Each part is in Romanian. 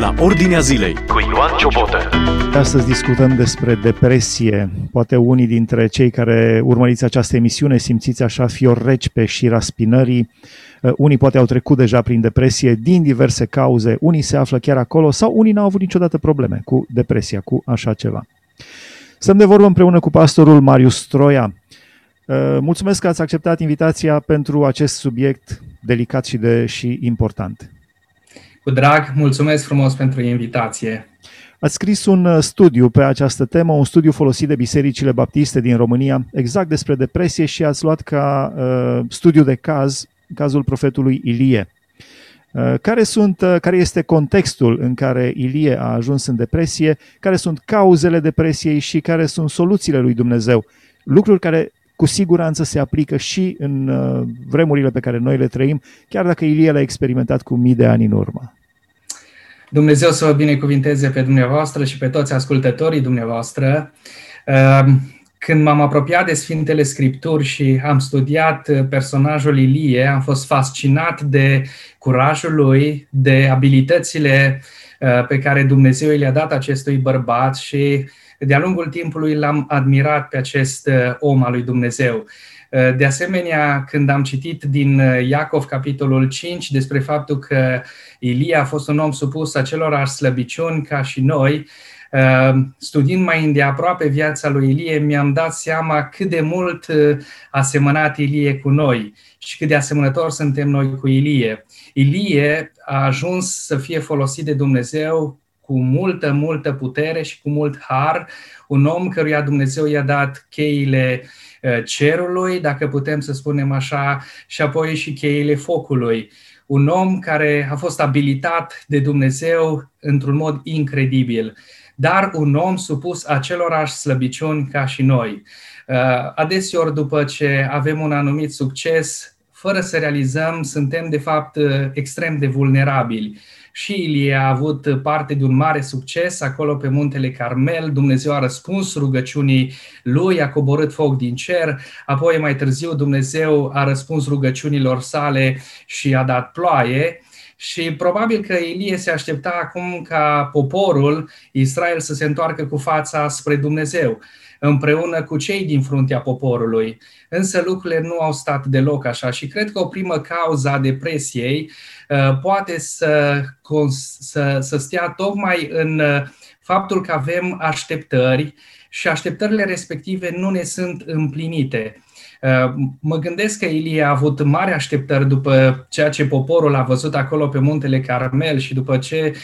la Ordinea Zilei cu Ioan Ciobotă. Astăzi discutăm despre depresie. Poate unii dintre cei care urmăriți această emisiune simțiți așa fior reci pe șira spinării. Uh, unii poate au trecut deja prin depresie din diverse cauze, unii se află chiar acolo sau unii n-au avut niciodată probleme cu depresia, cu așa ceva. Stăm de vorbă împreună cu pastorul Marius Troia. Uh, mulțumesc că ați acceptat invitația pentru acest subiect delicat și, de, și important. Cu drag, mulțumesc frumos pentru invitație. Ați scris un uh, studiu pe această temă, un studiu folosit de bisericile baptiste din România, exact despre depresie și ați luat ca uh, studiu de caz cazul profetului Ilie. Uh, care, sunt, uh, care este contextul în care Ilie a ajuns în depresie, care sunt cauzele depresiei și care sunt soluțiile lui Dumnezeu. Lucruri care cu siguranță se aplică și în uh, vremurile pe care noi le trăim, chiar dacă Ilie l-a experimentat cu mii de ani în urmă. Dumnezeu să vă binecuvinteze pe dumneavoastră și pe toți ascultătorii dumneavoastră. Uh, când m-am apropiat de Sfintele Scripturi și am studiat uh, personajul Ilie, am fost fascinat de curajul lui, de abilitățile pe care Dumnezeu le-a dat acestui bărbat și de-a lungul timpului l-am admirat pe acest uh, om al lui Dumnezeu. Uh, de asemenea, când am citit din uh, Iacov, capitolul 5, despre faptul că Ilia a fost un om supus acelorași slăbiciuni ca și noi, studiind mai îndeaproape viața lui Ilie, mi-am dat seama cât de mult a semănat Ilie cu noi și cât de asemănător suntem noi cu Ilie. Ilie a ajuns să fie folosit de Dumnezeu cu multă, multă putere și cu mult har, un om căruia Dumnezeu i-a dat cheile uh, cerului, dacă putem să spunem așa, și apoi și cheile focului. Un om care a fost abilitat de Dumnezeu într-un mod incredibil, dar un om supus acelorași slăbiciuni ca și noi. Uh, adeseori, după ce avem un anumit succes, fără să realizăm, suntem de fapt uh, extrem de vulnerabili și Șilie a avut parte de un mare succes acolo pe muntele Carmel. Dumnezeu a răspuns rugăciunii lui, a coborât foc din cer, apoi mai târziu Dumnezeu a răspuns rugăciunilor sale și a dat ploaie. Și probabil că Ilie se aștepta acum ca poporul Israel să se întoarcă cu fața spre Dumnezeu împreună cu cei din fruntea poporului. Însă lucrurile nu au stat deloc așa și cred că o primă cauză a depresiei uh, poate să, să, să stea tocmai în uh, faptul că avem așteptări și așteptările respective nu ne sunt împlinite. Uh, mă gândesc că Ilie a avut mari așteptări după ceea ce poporul a văzut acolo pe muntele Carmel și după ce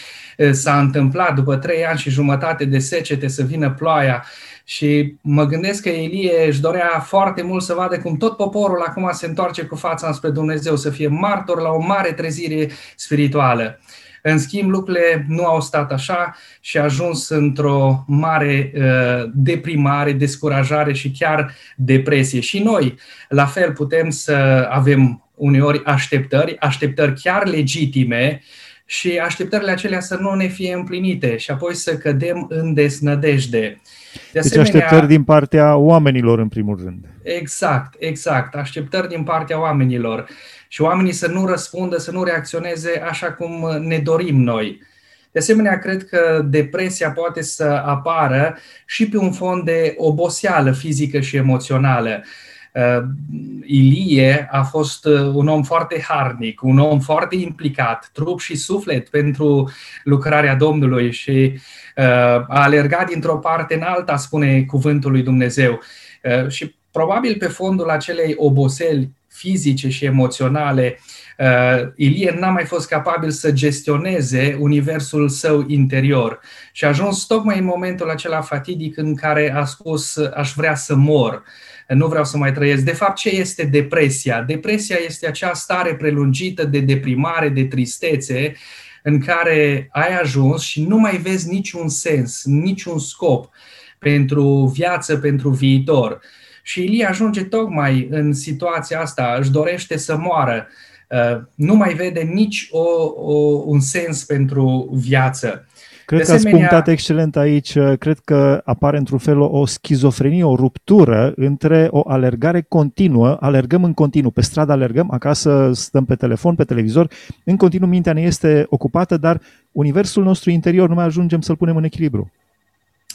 s-a întâmplat după trei ani și jumătate de secete să vină ploaia și mă gândesc că Elie își dorea foarte mult să vadă cum tot poporul acum se întoarce cu fața înspre Dumnezeu, să fie martor la o mare trezire spirituală. În schimb, lucrurile nu au stat așa și a ajuns într-o mare uh, deprimare, descurajare și chiar depresie. Și noi, la fel, putem să avem uneori așteptări, așteptări chiar legitime, și așteptările acelea să nu ne fie împlinite și apoi să cădem în desnădejde. De deci așteptări din partea oamenilor, în primul rând. Exact, exact. Așteptări din partea oamenilor. Și oamenii să nu răspundă, să nu reacționeze așa cum ne dorim noi. De asemenea, cred că depresia poate să apară și pe un fond de oboseală fizică și emoțională. Uh, Ilie a fost uh, un om foarte harnic, un om foarte implicat, trup și suflet pentru lucrarea Domnului și uh, a alergat dintr-o parte în alta, spune cuvântul lui Dumnezeu. Și probabil pe fondul acelei oboseli fizice și emoționale, Ilie n-a mai fost capabil să gestioneze universul său interior și a ajuns tocmai în momentul acela fatidic în care a spus aș vrea să mor nu vreau să mai trăiesc. De fapt, ce este depresia? Depresia este acea stare prelungită de deprimare, de tristețe, în care ai ajuns și nu mai vezi niciun sens, niciun scop pentru viață, pentru viitor. Și Ilie ajunge tocmai în situația asta, își dorește să moară, uh, nu mai vede nici o, o, un sens pentru viață. Cred de că asemenea... ați punctat excelent aici. Cred că apare într-un fel o schizofrenie, o ruptură între o alergare continuă, alergăm în continuu, pe stradă alergăm, acasă stăm pe telefon, pe televizor, în continuu mintea ne este ocupată, dar universul nostru interior nu mai ajungem să-l punem în echilibru.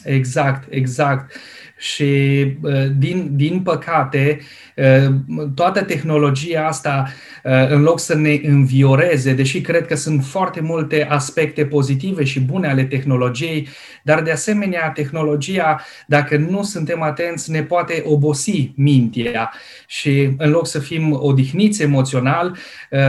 Exact, exact. Și uh, din, din păcate, uh, toată tehnologia asta, uh, în loc să ne învioreze, deși cred că sunt foarte multe aspecte pozitive și bune ale tehnologiei, dar de asemenea, tehnologia, dacă nu suntem atenți, ne poate obosi mintea și în loc să fim odihniți emoțional,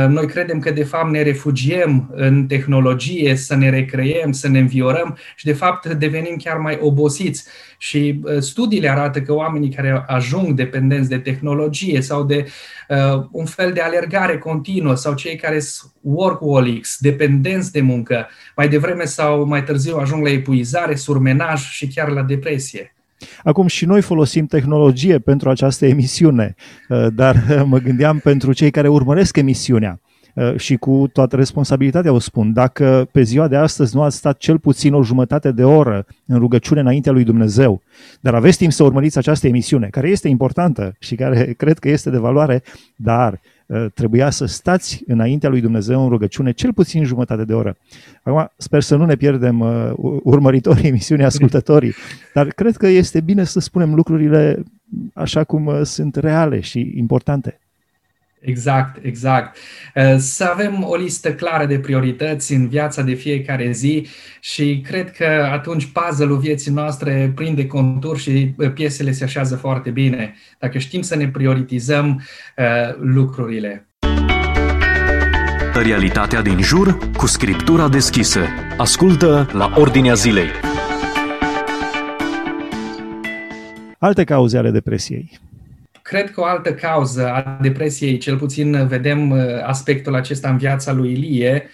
noi credem că de fapt ne refugiem în tehnologie, să ne recreem, să ne înviorăm și de fapt devenim chiar mai obosiți. Și studiile arată că oamenii care ajung dependenți de tehnologie sau de uh, un fel de alergare continuă sau cei care sunt workaholics, dependenți de muncă, mai devreme sau mai târziu ajung la epuizare, surmenaj și chiar la depresie. Acum și noi folosim tehnologie pentru această emisiune, dar mă gândeam pentru cei care urmăresc emisiunea. Uh, și cu toată responsabilitatea o spun, dacă pe ziua de astăzi nu ați stat cel puțin o jumătate de oră în rugăciune înaintea lui Dumnezeu, dar aveți timp să urmăriți această emisiune, care este importantă și care cred că este de valoare, dar uh, trebuia să stați înaintea lui Dumnezeu în rugăciune cel puțin jumătate de oră. Acum, sper să nu ne pierdem uh, urmăritorii emisiunii, ascultătorii, dar cred că este bine să spunem lucrurile așa cum sunt reale și importante. Exact, exact. Uh, să avem o listă clară de priorități în viața de fiecare zi și cred că atunci puzzle-ul vieții noastre prinde contur și uh, piesele se așează foarte bine, dacă știm să ne prioritizăm uh, lucrurile. Realitatea din jur cu scriptura deschisă. Ascultă la Ordinea Zilei. Alte cauze ale depresiei. Cred că o altă cauză a depresiei, cel puțin vedem uh, aspectul acesta în viața lui Ilie,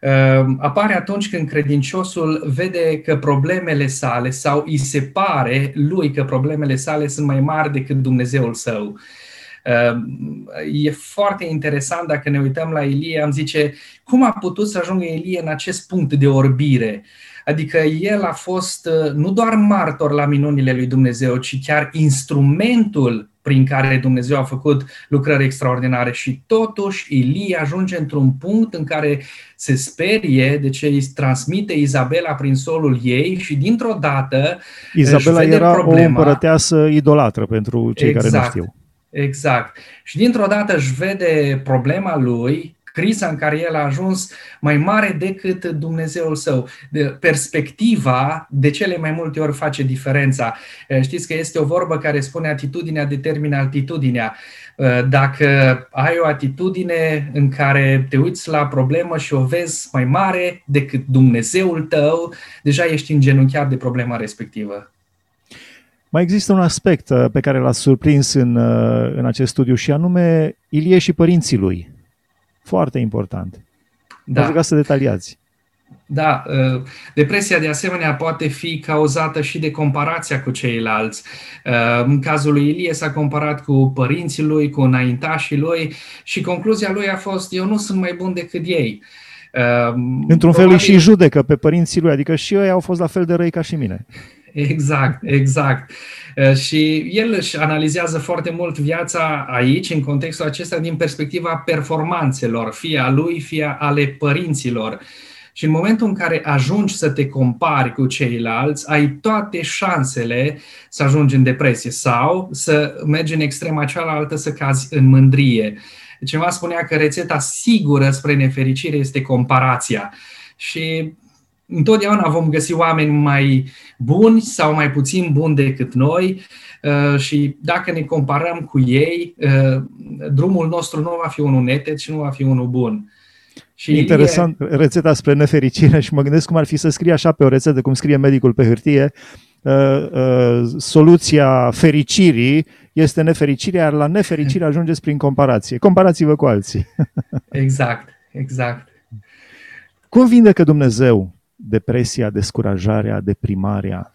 uh, apare atunci când credinciosul vede că problemele sale sau îi se pare lui că problemele sale sunt mai mari decât Dumnezeul său. Uh, e foarte interesant dacă ne uităm la Ilie, am zice, cum a putut să ajungă Ilie în acest punct de orbire? Adică el a fost nu doar martor la minunile lui Dumnezeu, ci chiar instrumentul prin care Dumnezeu a făcut lucrări extraordinare și totuși Ilie ajunge într-un punct în care se sperie de ce îi transmite Izabela prin solul ei și dintr-o dată Izabela era problema. o împărăteasă idolatră pentru cei exact, care nu exact. știu. Exact. Și dintr-o dată își vede problema lui, criza în care el a ajuns mai mare decât Dumnezeul său. Perspectiva de cele mai multe ori face diferența. Știți că este o vorbă care spune atitudinea determină altitudinea. Dacă ai o atitudine în care te uiți la problemă și o vezi mai mare decât Dumnezeul tău, deja ești îngenunchiat de problema respectivă. Mai există un aspect pe care l-ați surprins în, în acest studiu și anume Ilie și părinții lui. Foarte important. Da. Vă să detaliați. Da, uh, depresia de asemenea poate fi cauzată și de comparația cu ceilalți. Uh, în cazul lui Ilie s-a comparat cu părinții lui, cu înaintașii lui și concluzia lui a fost eu nu sunt mai bun decât ei. Uh, Într-un fel și judecă pe părinții lui, adică și ei au fost la fel de răi ca și mine. Exact, exact. Uh, și el își analizează foarte mult viața aici, în contextul acesta, din perspectiva performanțelor, fie a lui, fie ale părinților. Și în momentul în care ajungi să te compari cu ceilalți, ai toate șansele să ajungi în depresie sau să mergi în extrema cealaltă să cazi în mândrie. Cineva spunea că rețeta sigură spre nefericire este comparația. Și întotdeauna vom găsi oameni mai buni sau mai puțin buni decât noi uh, și dacă ne comparăm cu ei, uh, drumul nostru nu va fi unul neted și nu va fi unul bun. Și Interesant, e... rețeta spre nefericire și mă gândesc cum ar fi să scrie așa pe o rețetă, cum scrie medicul pe hârtie, uh, uh, soluția fericirii este nefericirea, iar la nefericire ajungeți prin comparație. Comparați-vă cu alții. exact, exact. Cum vindecă Dumnezeu depresia, descurajarea, deprimarea?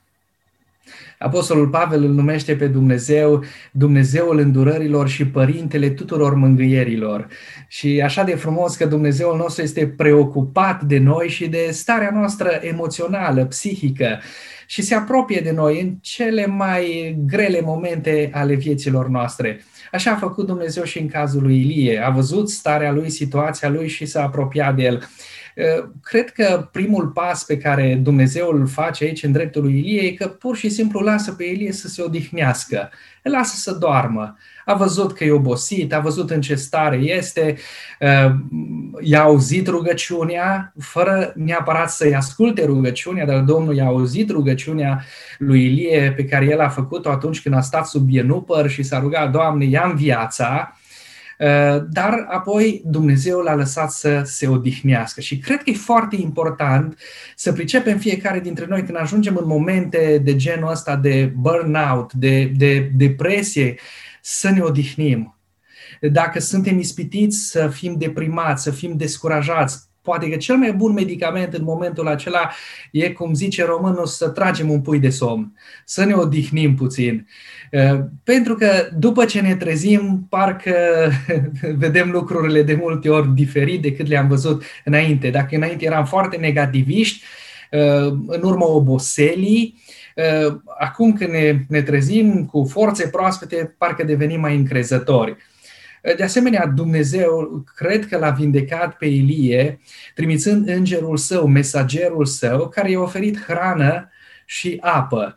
Apostolul Pavel îl numește pe Dumnezeu Dumnezeul îndurărilor și Părintele tuturor mângâierilor. Și așa de frumos că Dumnezeul nostru este preocupat de noi și de starea noastră emoțională, psihică și se apropie de noi în cele mai grele momente ale vieților noastre. Așa a făcut Dumnezeu și în cazul lui Ilie. A văzut starea lui, situația lui și s-a apropiat de el. Uh, cred că primul pas pe care Dumnezeu îl face aici în dreptul lui Ilie e că pur și simplu lasă pe Ilie să se odihnească, îl lasă să doarmă. A văzut că e obosit, a văzut în ce stare este, uh, i-a auzit rugăciunea, fără neapărat să-i asculte rugăciunea, dar Domnul i-a auzit rugăciunea lui Ilie pe care el a făcut-o atunci când a stat sub bienupăr și s-a rugat, Doamne, ia-mi viața, Uh, dar apoi Dumnezeu l-a lăsat să se odihnească. Și cred că e foarte important să pricepem fiecare dintre noi când ajungem în momente de genul ăsta de burnout, de, de depresie, să ne odihnim. Dacă suntem ispitiți să fim deprimați, să fim descurajați, poate că cel mai bun medicament în momentul acela e, cum zice românul, să tragem un pui de somn, să ne odihnim puțin. Uh, pentru că după ce ne trezim, parcă vedem lucrurile de multe ori diferit decât le-am văzut înainte. Dacă înainte eram foarte negativiști, uh, în urmă oboselii, uh, acum când ne, ne trezim cu forțe proaspete, parcă devenim mai încrezători. De asemenea, Dumnezeu cred că l-a vindecat pe Ilie, trimițând îngerul său, mesagerul său, care i-a oferit hrană și apă.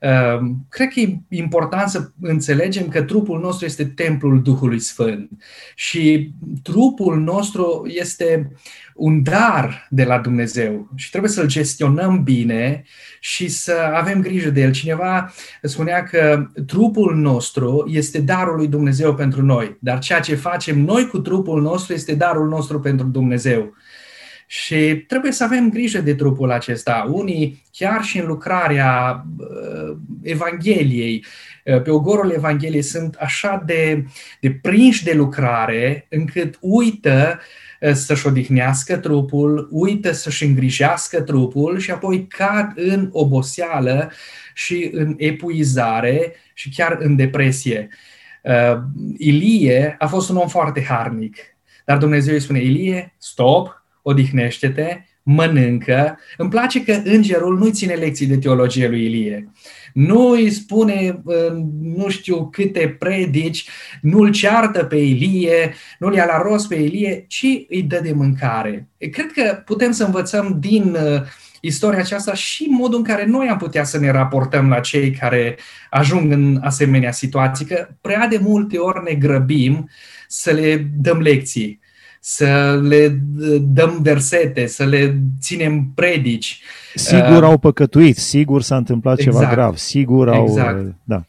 Ehm, cred că e important să înțelegem că trupul nostru este templul Duhului Sfânt și trupul nostru este un dar de la Dumnezeu și trebuie să-l gestionăm bine și să avem grijă de el. Cineva spunea că trupul nostru este darul lui Dumnezeu pentru noi, dar ceea ce facem noi cu trupul nostru este darul nostru pentru Dumnezeu. Și trebuie să avem grijă de trupul acesta. Unii, chiar și în lucrarea uh, Evangheliei, uh, pe ogorul Evangheliei, sunt așa de, de prinși de lucrare încât uită uh, să-și odihnească trupul, uită să-și îngrijească trupul și apoi cad în oboseală și în epuizare și chiar în depresie. Ilie a fost un om foarte harnic, dar Dumnezeu îi spune, Ilie, stop, odihnește-te, mănâncă. Îmi place că îngerul nu-i ține lecții de teologie lui Ilie. Nu îi spune nu știu câte predici, nu-l ceartă pe Ilie, nu-l ia la rost pe Ilie, ci îi dă de mâncare. Cred că putem să învățăm din uh, istoria aceasta și modul în care noi am putea să ne raportăm la cei care ajung în asemenea situații, că prea de multe ori ne grăbim să le dăm lecții să le dăm versete, să le ținem predici. Sigur uh, au păcătuit, sigur s-a întâmplat exact, ceva grav, sigur au... Exact. Uh, da.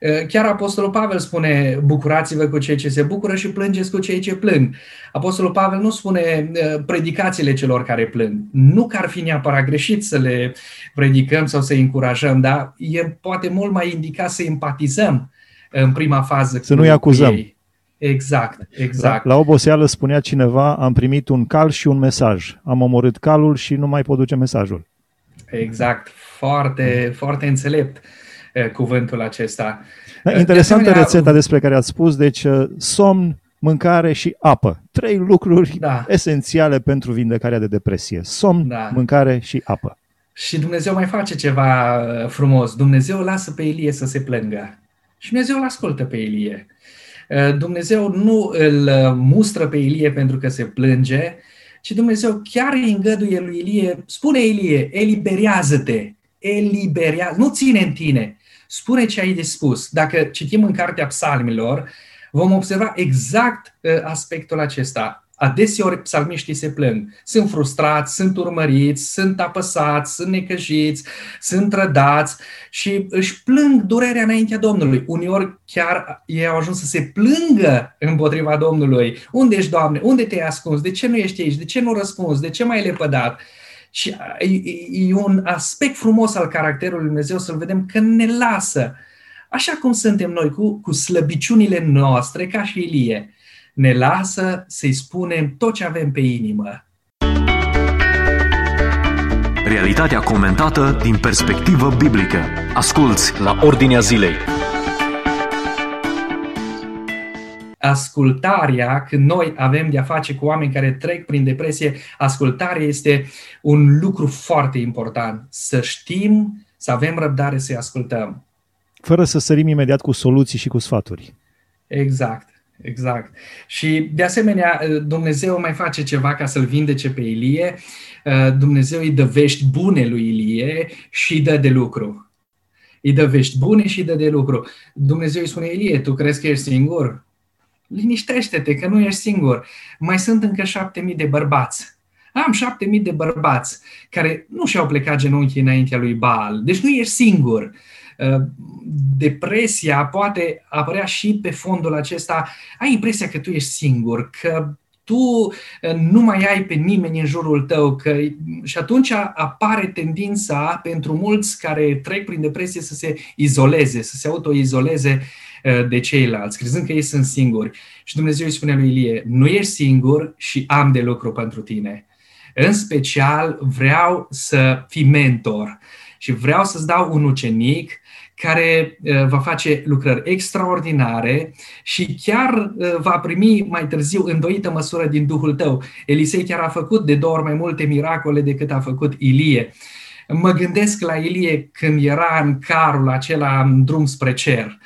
Uh, chiar Apostolul Pavel spune, bucurați-vă cu cei ce se bucură și plângeți cu cei ce plâng. Apostolul Pavel nu spune predicațiile celor care plâng. Nu că ar fi neapărat greșit să le predicăm sau să-i încurajăm, dar e poate mult mai indicat să empatizăm în prima fază. Să nu-i acuzăm. Ei. Exact, exact. La, la oboseală spunea cineva, am primit un cal și un mesaj. Am omorât calul și nu mai pot duce mesajul. Exact, foarte, foarte înțelept uh, cuvântul acesta. Da, interesantă de asemenea, rețeta despre care ați spus, deci uh, somn, mâncare și apă. Trei lucruri da. esențiale pentru vindecarea de depresie. Somn, da. mâncare și apă. Și Dumnezeu mai face ceva frumos. Dumnezeu lasă pe Ilie să se plângă. Și Dumnezeu îl ascultă pe Ilie. Uh, Dumnezeu nu îl uh, mustră pe Ilie pentru că se plânge, ci Dumnezeu chiar îi îngăduie lui Ilie, spune Ilie, eliberează-te, eliberează, nu ține în tine, spune ce ai de spus. Dacă citim în Cartea Psalmilor, vom observa exact uh, aspectul acesta. Adeseori psalmiștii se plâng. Sunt frustrați, sunt urmăriți, sunt apăsați, sunt necăjiți, sunt trădați și își plâng durerea înaintea Domnului. Uneori chiar ei au ajuns să se plângă împotriva Domnului. Unde ești, Doamne? Unde te-ai ascuns? De ce nu ești aici? De ce nu răspunzi? De ce mai lepădat? Și e, e un aspect frumos al caracterului Lui Dumnezeu să-L vedem că ne lasă, așa cum suntem noi, cu, cu slăbiciunile noastre, ca și Ilie ne lasă să-i spunem tot ce avem pe inimă. Realitatea comentată din perspectivă biblică. Asculți la Ordinea Zilei. ascultarea, când noi avem de-a face cu oameni care trec prin depresie, ascultarea este un lucru foarte important. Să știm, să avem răbdare să-i ascultăm. Fără să sărim imediat cu soluții și cu sfaturi. Exact. Exact. Și de asemenea, Dumnezeu mai face ceva ca să-l vindece pe Ilie. Dumnezeu îi dă vești bune lui Ilie și îi dă de lucru. Îi dă vești bune și îi dă de lucru. Dumnezeu îi spune, Ilie, tu crezi că ești singur? liniștește-te că nu ești singur. Mai sunt încă șapte mii de bărbați. Am șapte mii de bărbați care nu și-au plecat genunchii înaintea lui Baal. Deci nu ești singur. Uh, depresia poate apărea și pe fondul acesta. Ai impresia că tu ești singur, că tu uh, nu mai ai pe nimeni în jurul tău că, și atunci apare tendința pentru mulți care trec prin depresie să se izoleze, să se autoizoleze Uh, de ceilalți, crezând că ei sunt singuri. Și Dumnezeu îi spune lui Ilie, nu ești singur și am de lucru pentru tine. În special vreau să fii mentor și vreau să-ți dau un ucenic care uh, va face lucrări extraordinare și chiar uh, va primi mai târziu îndoită măsură din Duhul tău. Elisei chiar a făcut de două ori mai multe miracole decât a făcut Ilie. Mă gândesc la Ilie când era în carul acela în drum spre cer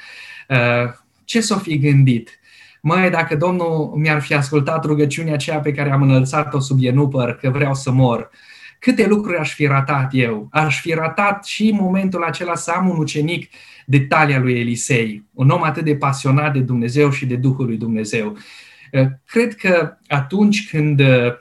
Uh, ce s-o fi gândit? Măi, dacă Domnul mi-ar fi ascultat rugăciunea aceea pe care am înălțat-o sub enupăr, că vreau să mor, câte lucruri aș fi ratat eu? Aș fi ratat și momentul acela să am un ucenic de talia lui Elisei, un om atât de pasionat de Dumnezeu și de Duhul lui Dumnezeu. Uh, cred că atunci când uh,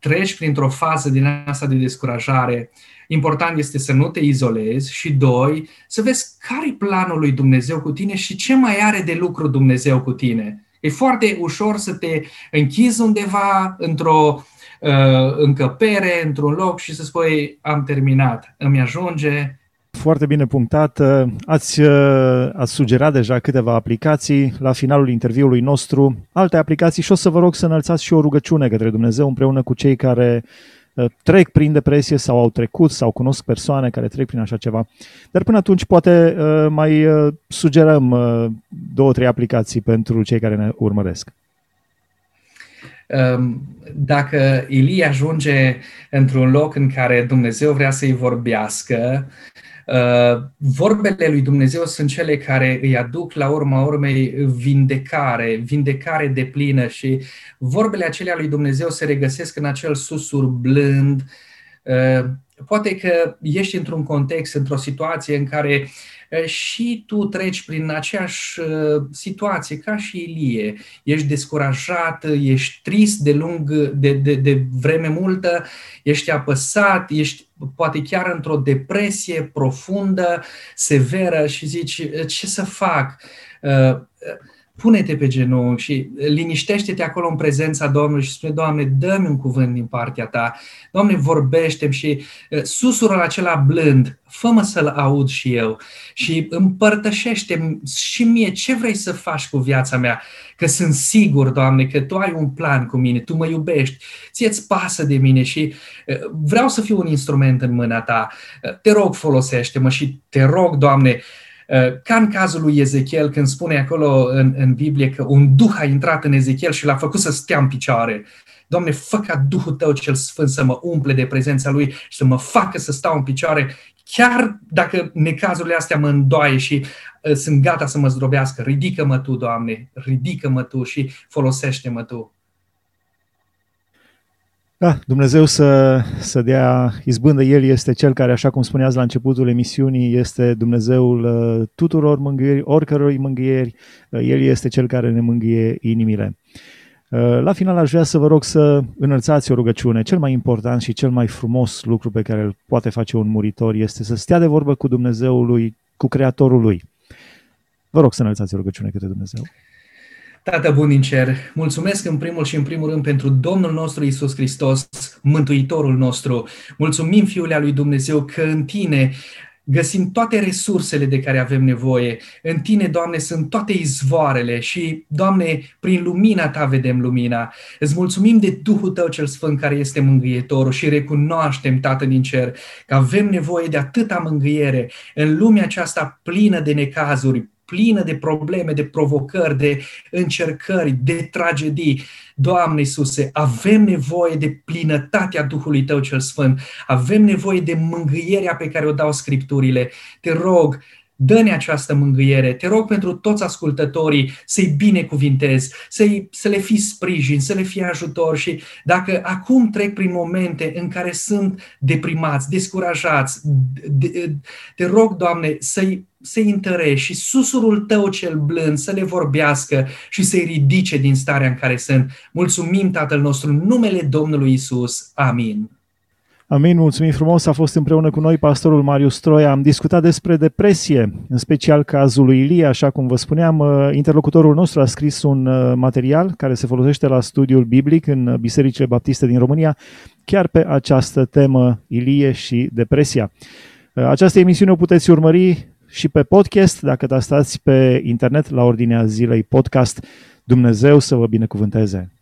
treci printr-o fază din asta de descurajare, important este să nu te izolezi și, doi, să vezi care e planul lui Dumnezeu cu tine și ce mai are de lucru Dumnezeu cu tine. E foarte ușor să te închizi undeva într-o uh, încăpere, într-un loc și să spui am terminat, îmi ajunge, foarte bine punctat. Ați, uh, ați sugerat deja câteva aplicații la finalul interviului nostru, alte aplicații și o să vă rog să înălțați și o rugăciune către Dumnezeu împreună cu cei care Uh, trec prin depresie sau au trecut sau cunosc persoane care trec prin așa ceva. Dar până atunci poate uh, mai uh, sugerăm două, trei aplicații pentru cei care ne urmăresc. Um, dacă Ilie ajunge într-un loc în care Dumnezeu vrea să-i vorbească, Uh, vorbele lui Dumnezeu sunt cele care îi aduc la urma urmei vindecare, vindecare de plină și vorbele acelea lui Dumnezeu se regăsesc în acel susur blând. Uh, poate că ești într-un context, într-o situație în care și tu treci prin aceeași situație ca și Ilie. Ești descurajat, ești trist de lung, de, de, de vreme multă, ești apăsat, ești poate chiar într-o depresie profundă, severă și zici ce să fac? Pune-te pe genunchi și liniștește-te acolo în prezența Domnului și spune, Doamne, dă-mi un cuvânt din partea Ta. Doamne, vorbește și susurul acela blând, fă-mă să-l aud și eu și împărtășește și mie ce vrei să faci cu viața mea, că sunt sigur, Doamne, că Tu ai un plan cu mine, Tu mă iubești, ție-ți pasă de mine și vreau să fiu un instrument în mâna Ta. Te rog, folosește-mă și te rog, Doamne, Uh, ca în cazul lui Ezechiel, când spune acolo în, în Biblie că un duh a intrat în Ezechiel și l-a făcut să stea în picioare. Doamne, fă ca Duhul Tău cel Sfânt să mă umple de prezența Lui și să mă facă să stau în picioare, chiar dacă necazurile astea mă îndoaie și uh, sunt gata să mă zdrobească. Ridică-mă Tu, Doamne, ridică-mă Tu și folosește-mă Tu. Da, Dumnezeu să, să dea izbândă. El este cel care, așa cum spuneați la începutul emisiunii, este Dumnezeul uh, tuturor mângâieri, oricărui mângâieri. Uh, El este cel care ne mângâie inimile. Uh, la final aș vrea să vă rog să înălțați o rugăciune. Cel mai important și cel mai frumos lucru pe care îl poate face un muritor este să stea de vorbă cu Dumnezeul lui, cu Creatorul lui. Vă rog să înălțați o rugăciune către Dumnezeu. Tată bun din cer, mulțumesc în primul și în primul rând pentru Domnul nostru Isus Hristos, Mântuitorul nostru. Mulțumim, Fiul al lui Dumnezeu, că în Tine găsim toate resursele de care avem nevoie. În Tine, Doamne, sunt toate izvoarele și, Doamne, prin lumina Ta vedem lumina. Îți mulțumim de Duhul Tău cel Sfânt care este mângâietorul și recunoaștem, Tată din Cer, că avem nevoie de atâta mângâiere în lumea aceasta plină de necazuri, plină de probleme, de provocări, de încercări, de tragedii. Doamne Iisuse, avem nevoie de plinătatea Duhului Tău cel Sfânt, avem nevoie de mângâierea pe care o dau Scripturile. Te rog, Dă-ne această mângâiere. Te rog pentru toți ascultătorii să-i binecuvintezi, să-i, să le fii sprijin, să le fii ajutor și dacă acum trec prin momente în care sunt deprimați, descurajați, de, te rog, Doamne, să-i, să-i întărești și susurul Tău cel blând să le vorbească și să-i ridice din starea în care sunt. Mulțumim, Tatăl nostru, în numele Domnului Isus. Amin. Amin, mulțumim frumos. A fost împreună cu noi pastorul Marius Troia. Am discutat despre depresie, în special cazul lui Ilie, așa cum vă spuneam. Uh, interlocutorul nostru a scris un uh, material care se folosește la studiul biblic în bisericile baptiste din România, chiar pe această temă, Ilie și depresia. Uh, această emisiune o puteți urmări și pe podcast, dacă dați pe internet la ordinea zilei podcast. Dumnezeu să vă binecuvânteze!